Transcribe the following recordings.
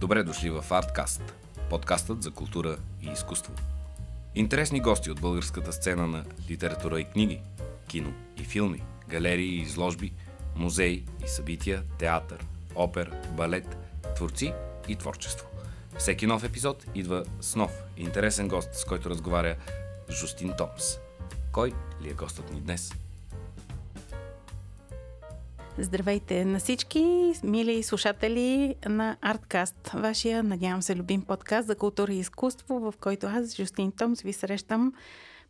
Добре дошли в Artcast, подкастът за култура и изкуство. Интересни гости от българската сцена на литература и книги, кино и филми, галерии и изложби, музеи и събития, театър, опер, балет, творци и творчество. Всеки нов епизод идва с нов интересен гост, с който разговаря Жустин Томс. Кой ли е гостът ни днес? Здравейте на всички, мили слушатели на Арткаст, вашия, надявам се, любим подкаст за култура и изкуство, в който аз, Жустин Томс, ви срещам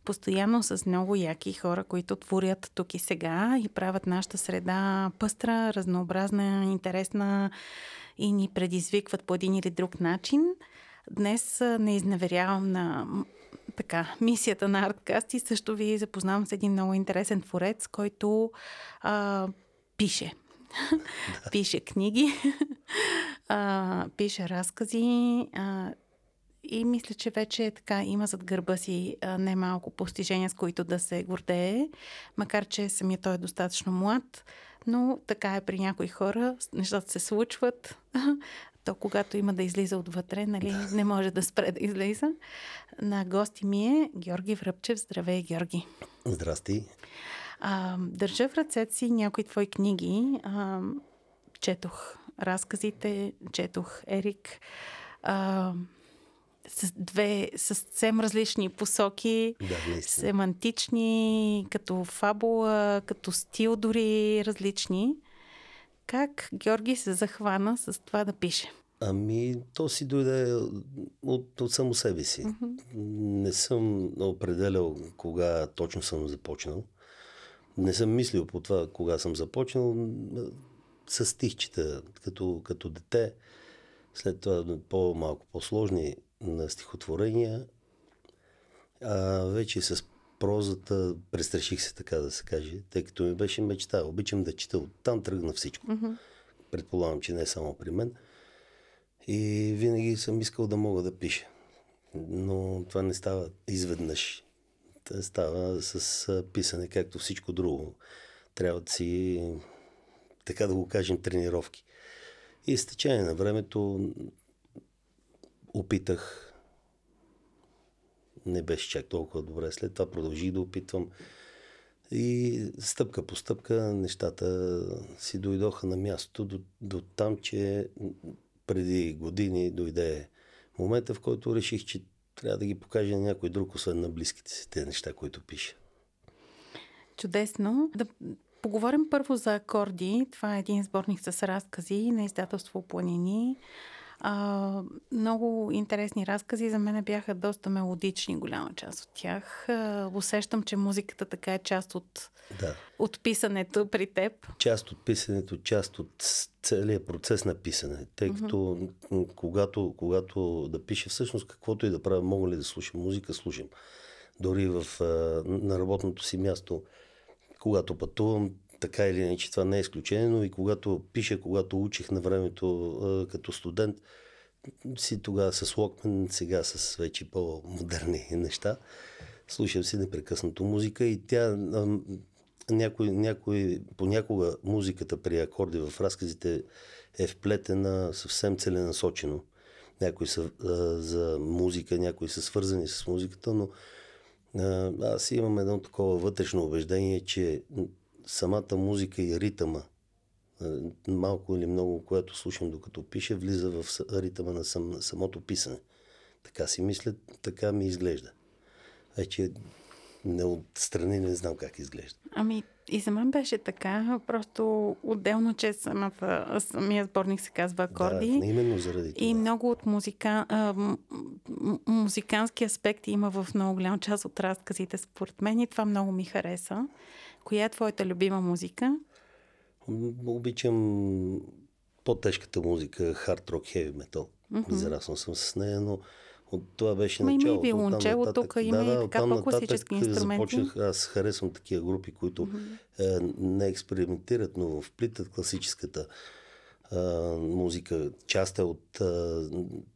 постоянно с много яки хора, които творят тук и сега и правят нашата среда пъстра, разнообразна, интересна и ни предизвикват по един или друг начин. Днес не изневерявам на така, мисията на Арткаст и също ви запознавам с един много интересен творец, който а, пише. пише книги, а, пише разкази а, и мисля, че вече така има зад гърба си а, немалко постижения, с които да се гордее, макар че самия той е достатъчно млад, но така е при някои хора, нещата се случват, то когато има да излиза отвътре, нали, не може да спре да излиза. На гости ми е Георги Връбчев. Здравей, Георги! Здрасти! А, държа в ръцете си някои твои книги. А, четох разказите, четох Ерик. А, с две съвсем различни посоки, да, семантични, като фабула, като стил дори различни. Как Георги се захвана с това да пише? Ами, то си дойде от, от само себе си. Mm-hmm. Не съм определял кога точно съм започнал не съм мислил по това, кога съм започнал. С стихчета, като, като дете. След това по-малко по-сложни на стихотворения. А вече с прозата престраших се, така да се каже, тъй като ми беше мечта. Обичам да чета. Оттам тръгна всичко. Mm-hmm. Предполагам, че не е само при мен. И винаги съм искал да мога да пиша. Но това не става изведнъж става с писане, както всичко друго. Трябва да си, така да го кажем, тренировки. И с течение на времето опитах. Не беше чак толкова добре. След това продължих да опитвам. И стъпка по стъпка нещата си дойдоха на място до, до там, че преди години дойде момента, в който реших, че трябва да ги покаже на някой друг, освен на близките си, тези неща, които пише. Чудесно. Да поговорим първо за акорди. Това е един сборник с разкази на издателство Планини. А, много интересни разкази. За мен бяха доста мелодични, голяма част от тях. А, усещам, че музиката така е част от, да. от писането при теб. Част от писането, част от целият процес на писане. Тъй като mm-hmm. когато, когато да пише всъщност каквото и да правя, мога ли да слушам музика, слушам. Дори в, на работното си място, когато пътувам, така или иначе това не е изключение, но и когато пиша, когато учих на времето като студент, си тогава с Локмен, сега с вече по-модерни неща, слушам си непрекъснато музика и тя някой, някой, понякога музиката при акорди в разказите е вплетена съвсем целенасочено. Някои са а, за музика, някои са свързани с музиката, но а, аз имам едно такова вътрешно убеждение, че самата музика и ритъма, малко или много, което слушам докато пише, влиза в ритъма на сам, самото писане. Така си мисля, така ми изглежда. Вече не отстрани не знам как изглежда. Ами, и за мен беше така, просто отделно, че самата, самия сборник се казва Акорди. Да, именно заради това. И много от музика, а, музикански аспекти има в много голяма част от разказите, според мен, и това много ми хареса. Коя е твоята любима музика? Обичам по-тежката музика, хард рок, хеви метал. Израснал съм с нея, но от това беше Ма начало. Има и виолончело, тук има да, и така по-класически инструменти. Започнах, аз харесвам такива групи, които mm-hmm. е, не експериментират, но вплитат класическата е, музика. Част е от е,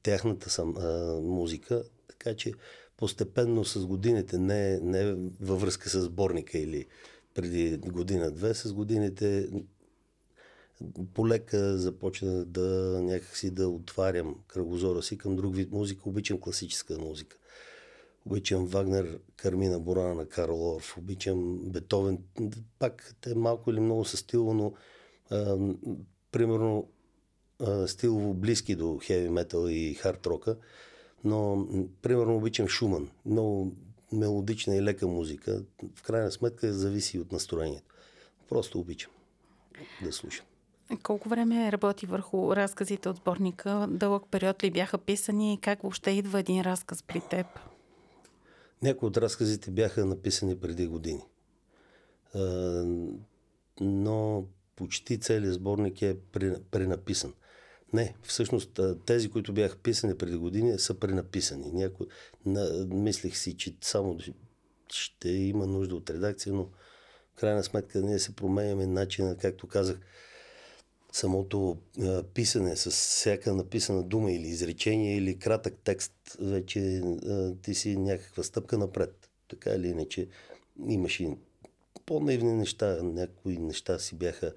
тяхната сам, е, музика, така че постепенно с годините, не, не във връзка с сборника или преди година-две, с годините полека започнах да някакси да отварям кръгозора си към друг вид музика. Обичам класическа музика. Обичам Вагнер, Кармина Борана на Карл Орф, обичам Бетовен. Пак те малко или много са стилово, но а, примерно а, стилово близки до хеви метал и хард рока. Но примерно обичам Шуман. Много мелодична и лека музика. В крайна сметка зависи от настроението. Просто обичам да слушам. Колко време работи върху разказите от сборника? Дълъг период ли бяха писани? Как въобще идва един разказ при теб? Някои от разказите бяха написани преди години. Но почти целият сборник е пренаписан. Не, всъщност тези, които бяха писани преди години, са пренаписани. Няко... На... Мислих си, че само ще има нужда от редакция, но в крайна сметка ние се променяме начина, както казах, самото а, писане с всяка написана дума или изречение или кратък текст, вече а, ти си някаква стъпка напред. Така или иначе, имаш и по-наивни неща. Някои неща си бяха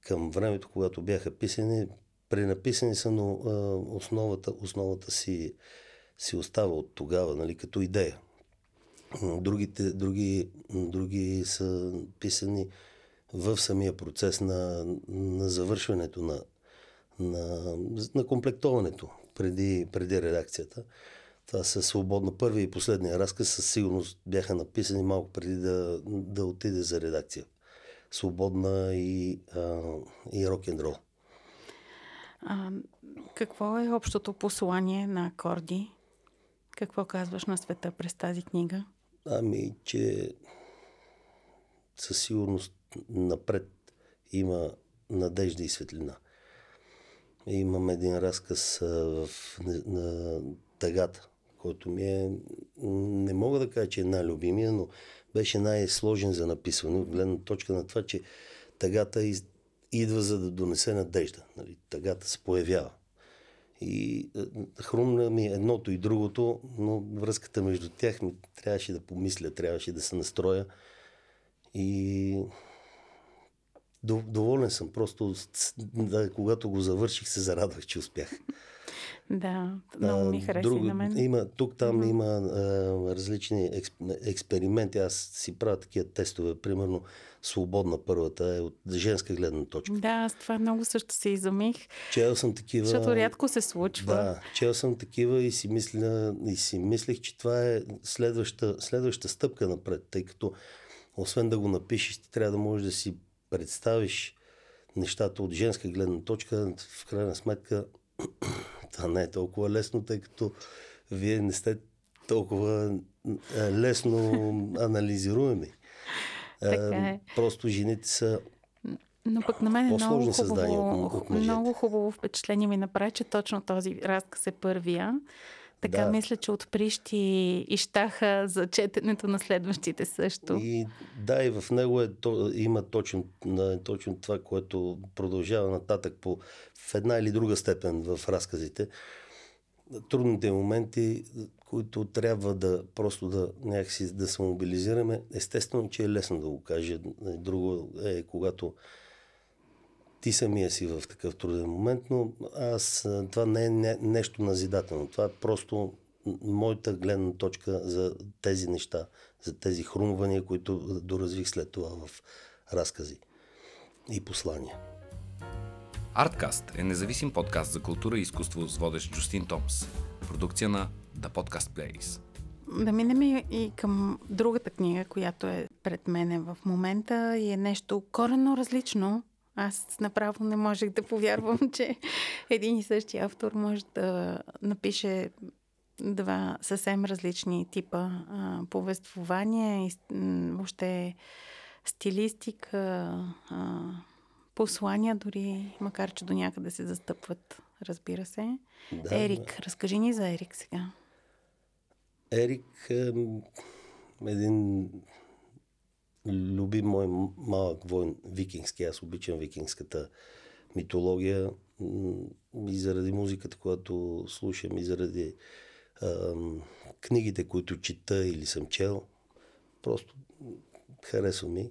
към времето, когато бяха писани, пренаписани са, но а, основата, основата си, си остава от тогава, нали, като идея. Другите, други, други са писани в самия процес на, на завършването на, на, на комплектоването преди, преди редакцията. Това са свободно първи и последния разказ със сигурност бяха написани малко преди да, да отиде за редакция. Свободна и, а, и рок-н-рол. А, какво е общото послание на акорди? Какво казваш на света през тази книга? Ами, че със сигурност напред има надежда и светлина. Имам един разказ в, на, тъгата, който ми е, не мога да кажа, че е най-любимия, но беше най-сложен за написване, от гледна точка на това, че тъгата идва за да донесе надежда. Нали? Тъгата се появява. И хрумна ми едното и другото, но връзката между тях ми трябваше да помисля, трябваше да се настроя. И доволен съм. Просто да, когато го завърших, се зарадвах, че успях. Да, много ми хареса друго, на мен. Има, тук там mm-hmm. има а, различни експ, експерименти. Аз си правя такива тестове. Примерно свободна първата е от женска гледна точка. Да, аз това много също се изумих. Чел съм такива... Защото рядко се случва. Да, чел съм такива и си, мисля, и си мислех, че това е следваща, следваща стъпка напред, тъй като освен да го напишеш, ти трябва да можеш да си представиш нещата от женска гледна точка. В крайна сметка това не е толкова лесно, тъй като вие не сте толкова лесно анализируеми. Така е. Просто жените са но пък на мен е много хубаво, от, от много хубаво впечатление ми направи, че точно този разказ е първия. Така да. мисля, че отприщи и щаха за четенето на следващите също. И, да, и в него е, то, има точно, точно това, което продължава нататък по, в една или друга степен в разказите. Трудните моменти, които трябва да просто да някакси да се мобилизираме, естествено, че е лесно да го кажа. Друго е, когато ти самия си в такъв труден момент, но аз, това не е не, нещо назидателно. Това е просто моята гледна точка за тези неща, за тези хрумвания, които доразвих след това в разкази и послания. Арткаст е независим подкаст за култура и изкуство с водещ Джустин Томс. Продукция на The Podcast Plays. Да минем и към другата книга, която е пред мене в момента и е нещо коренно различно. Аз направо не можех да повярвам, че един и същи автор може да напише два съвсем различни типа а, повествования и въобще стилистика, а, послания дори, макар че до някъде се застъпват, разбира се. Да, Ерик, да. разкажи ни за Ерик сега. Ерик е един любим мой малък войн викингски. Аз обичам викингската митология и заради музиката, която слушам, и заради а, книгите, които чета или съм чел. Просто харесва ми.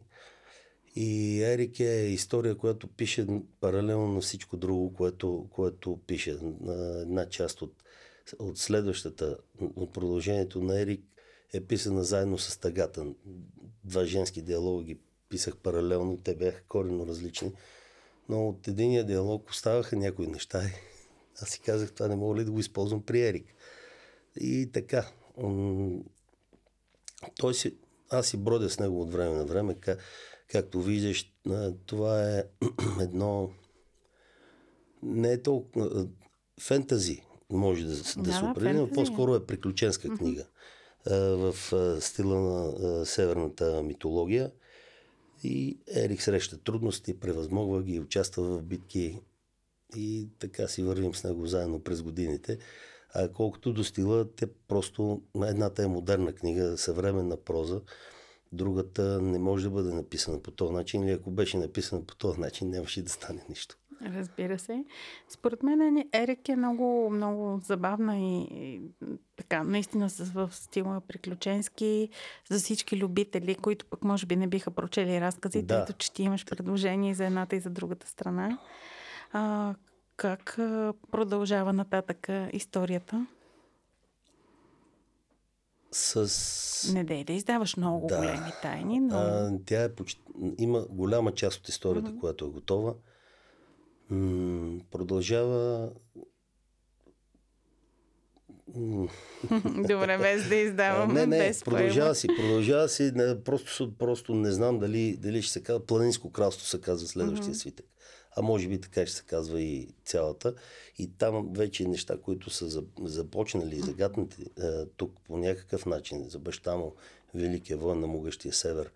И Ерик е история, която пише паралелно на всичко друго, което, което пише. На една част от, от следващата, от продължението на Ерик е писана заедно с тъгата. Два женски диалога ги писах паралелно, те бяха коренно различни. Но от единия диалог оставаха някои неща. Аз си казах, това не мога ли да го използвам при Ерик. И така. Той си, аз си бродя с него от време на време. Как, както виждаш, това е едно... Не е толкова... Фентази може да, да, да се определи, но по-скоро е приключенска mm-hmm. В стила на северната митология. И Ерик среща трудности, превъзмогва ги, участва в битки и така си вървим с него заедно през годините. А колкото до стила, те просто, едната е модерна книга, съвременна проза, другата не може да бъде написана по този начин или ако беше написана по този начин, нямаше да стане нищо. Разбира се. Според мен Ерик е много, много забавна и, и така, наистина в стила приключенски за всички любители, които пък може би не биха прочели разказите, да. ето че ти имаш предложение за едната и за другата страна. А, как продължава нататък историята? С... Не дей да издаваш много да. големи тайни, но... А, тя е почти... има голяма част от историята, mm-hmm. която е готова. М- продължава. Добре, без да издаваме, не, не, без продължава си, продължава си, не, просто, просто не знам дали, дали ще се казва, Планинско кралство се казва следващия mm-hmm. свитък. А може би така ще се казва и цялата. И там вече неща, които са започнали и загатнати тук по някакъв начин, за баща му, Великия войн на могъщия север,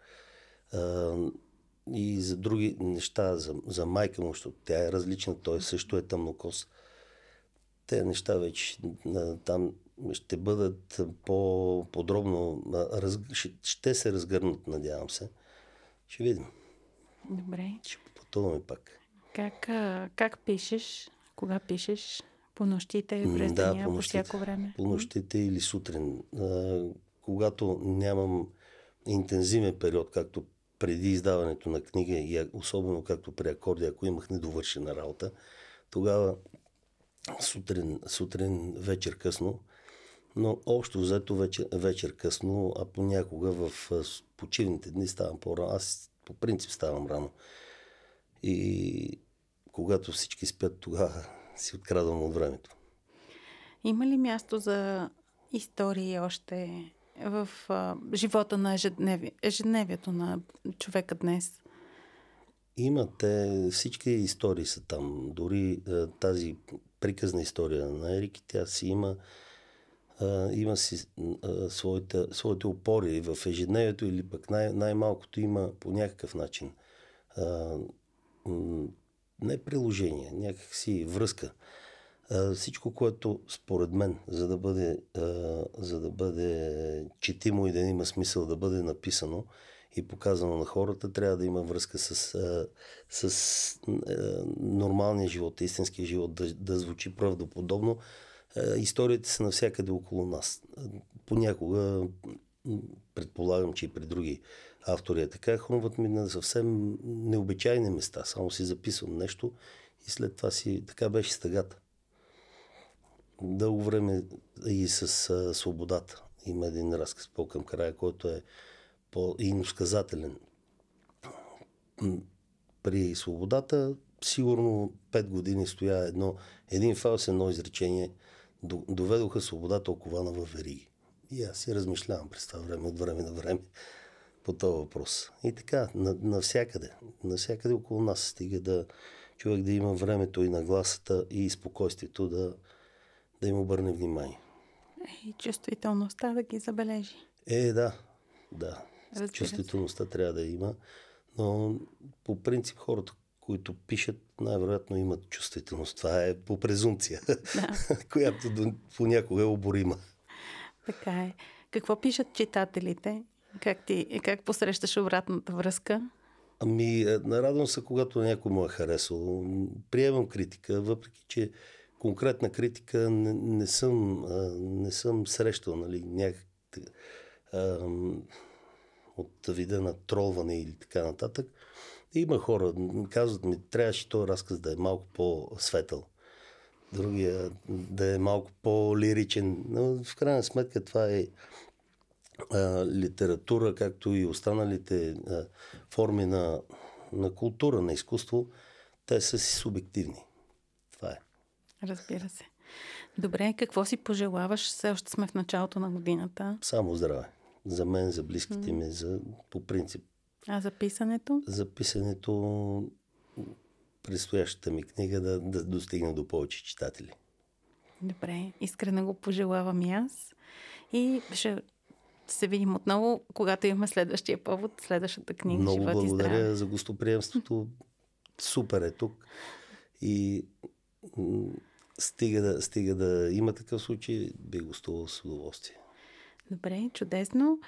и за други неща, за, за майка му, защото тя е различна, той също е тъмнокос. Те неща вече там ще бъдат по-подробно, раз, ще, се разгърнат, надявам се. Ще видим. Добре. Ще потуваме пак. Как, как пишеш? Кога пишеш? По нощите, през да, деня, по, по всяко време? По нощите или сутрин. А, когато нямам интензивен период, както преди издаването на книга и особено както при акорди, ако имах недовършена работа, тогава сутрин, сутрин вечер късно, но общо взето вечер, вечер късно, а понякога в почивните дни ставам по-рано. Аз по принцип ставам рано. И когато всички спят, тогава си открадвам от времето. Има ли място за истории още в а, живота на ежедневи, ежедневието на човека днес? Има те, всички истории са там. Дори а, тази приказна история на Ерик, тя си има а, има си а, своите, своите опори в ежедневието или пък най- най-малкото има по някакъв начин а, не приложение, някакси връзка. Всичко, което според мен, за да бъде, за да бъде четимо и да има смисъл да бъде написано и показано на хората, трябва да има връзка с, с нормалния живот, истинския живот, да, да звучи правдоподобно. Историите са навсякъде около нас. Понякога предполагам, че и при други автори е така, хрумват ми на съвсем необичайни места. Само си записвам нещо и след това си... Така беше стъгата. Дълго време и с а, свободата. Има един разказ по към края, който е по-иносказателен. При свободата сигурно 5 години стоя едно, един фал с едно изречение. Доведоха свободата окована в вериги. И аз си размишлявам през това време, от време на време по този въпрос. И така, навсякъде, навсякъде около нас стига да човек да има времето и нагласата и спокойствието да, да им обърне внимание. И чувствителността да ги забележи. Е, да, да. Разбира чувствителността трябва да има, но по принцип хората, които пишат, най-вероятно имат чувствителност. Това е по презумпция, да. която понякога е оборима. Така е. Какво пишат читателите? Как, ти, как посрещаш обратната връзка? Ами, е, нарадвам се, когато някой му е харесал. Приемам критика, въпреки че конкретна критика не, не, съм, не съм срещал, нали, някак... от вида на тролване или така нататък. Има хора, казват ми, трябваше този разказ да е малко по-светъл. Другия да е малко по-лиричен. Но в крайна сметка това е а, литература, както и останалите а, форми на, на култура, на изкуство. Те са си субективни. Разбира се. Добре, какво си пожелаваш? Все още сме в началото на годината. Само здраве. За мен, за близките ми, за, по принцип. А за писането? За писането предстоящата ми книга да, да достигне до повече читатели. Добре, искрено го пожелавам и аз. И ще се видим отново, когато имаме следващия повод, следващата книга. Много Живот благодаря за гостоприемството. Супер е тук. И стига да, стига да има такъв случай, би гостувал с удоволствие. Добре, чудесно.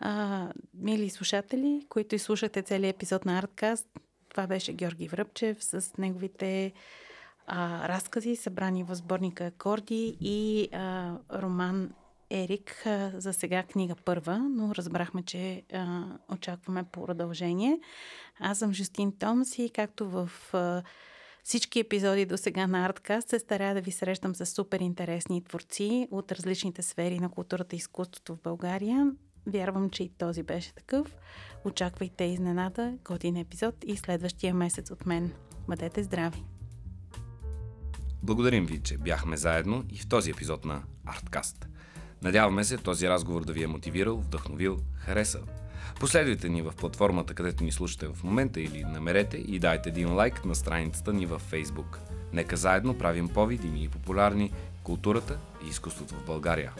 А, мили слушатели, които изслушате целият епизод на Арткаст, това беше Георги Връбчев с неговите а, разкази, събрани в сборника Акорди и а, роман Ерик, а, за сега книга първа, но разбрахме, че а, очакваме продължение. Аз съм Жустин Томс и както в а, всички епизоди до сега на Арткаст се старая да ви срещам с супер интересни творци от различните сфери на културата и изкуството в България. Вярвам, че и този беше такъв. Очаквайте изненада, годин епизод и следващия месец от мен. Бъдете здрави! Благодарим ви, че бяхме заедно и в този епизод на Арткаст. Надяваме се този разговор да ви е мотивирал, вдъхновил, харесал. Последвайте ни в платформата, където ни слушате в момента или намерете и дайте един лайк на страницата ни във Facebook. Нека заедно правим по-видими и популярни културата и изкуството в България.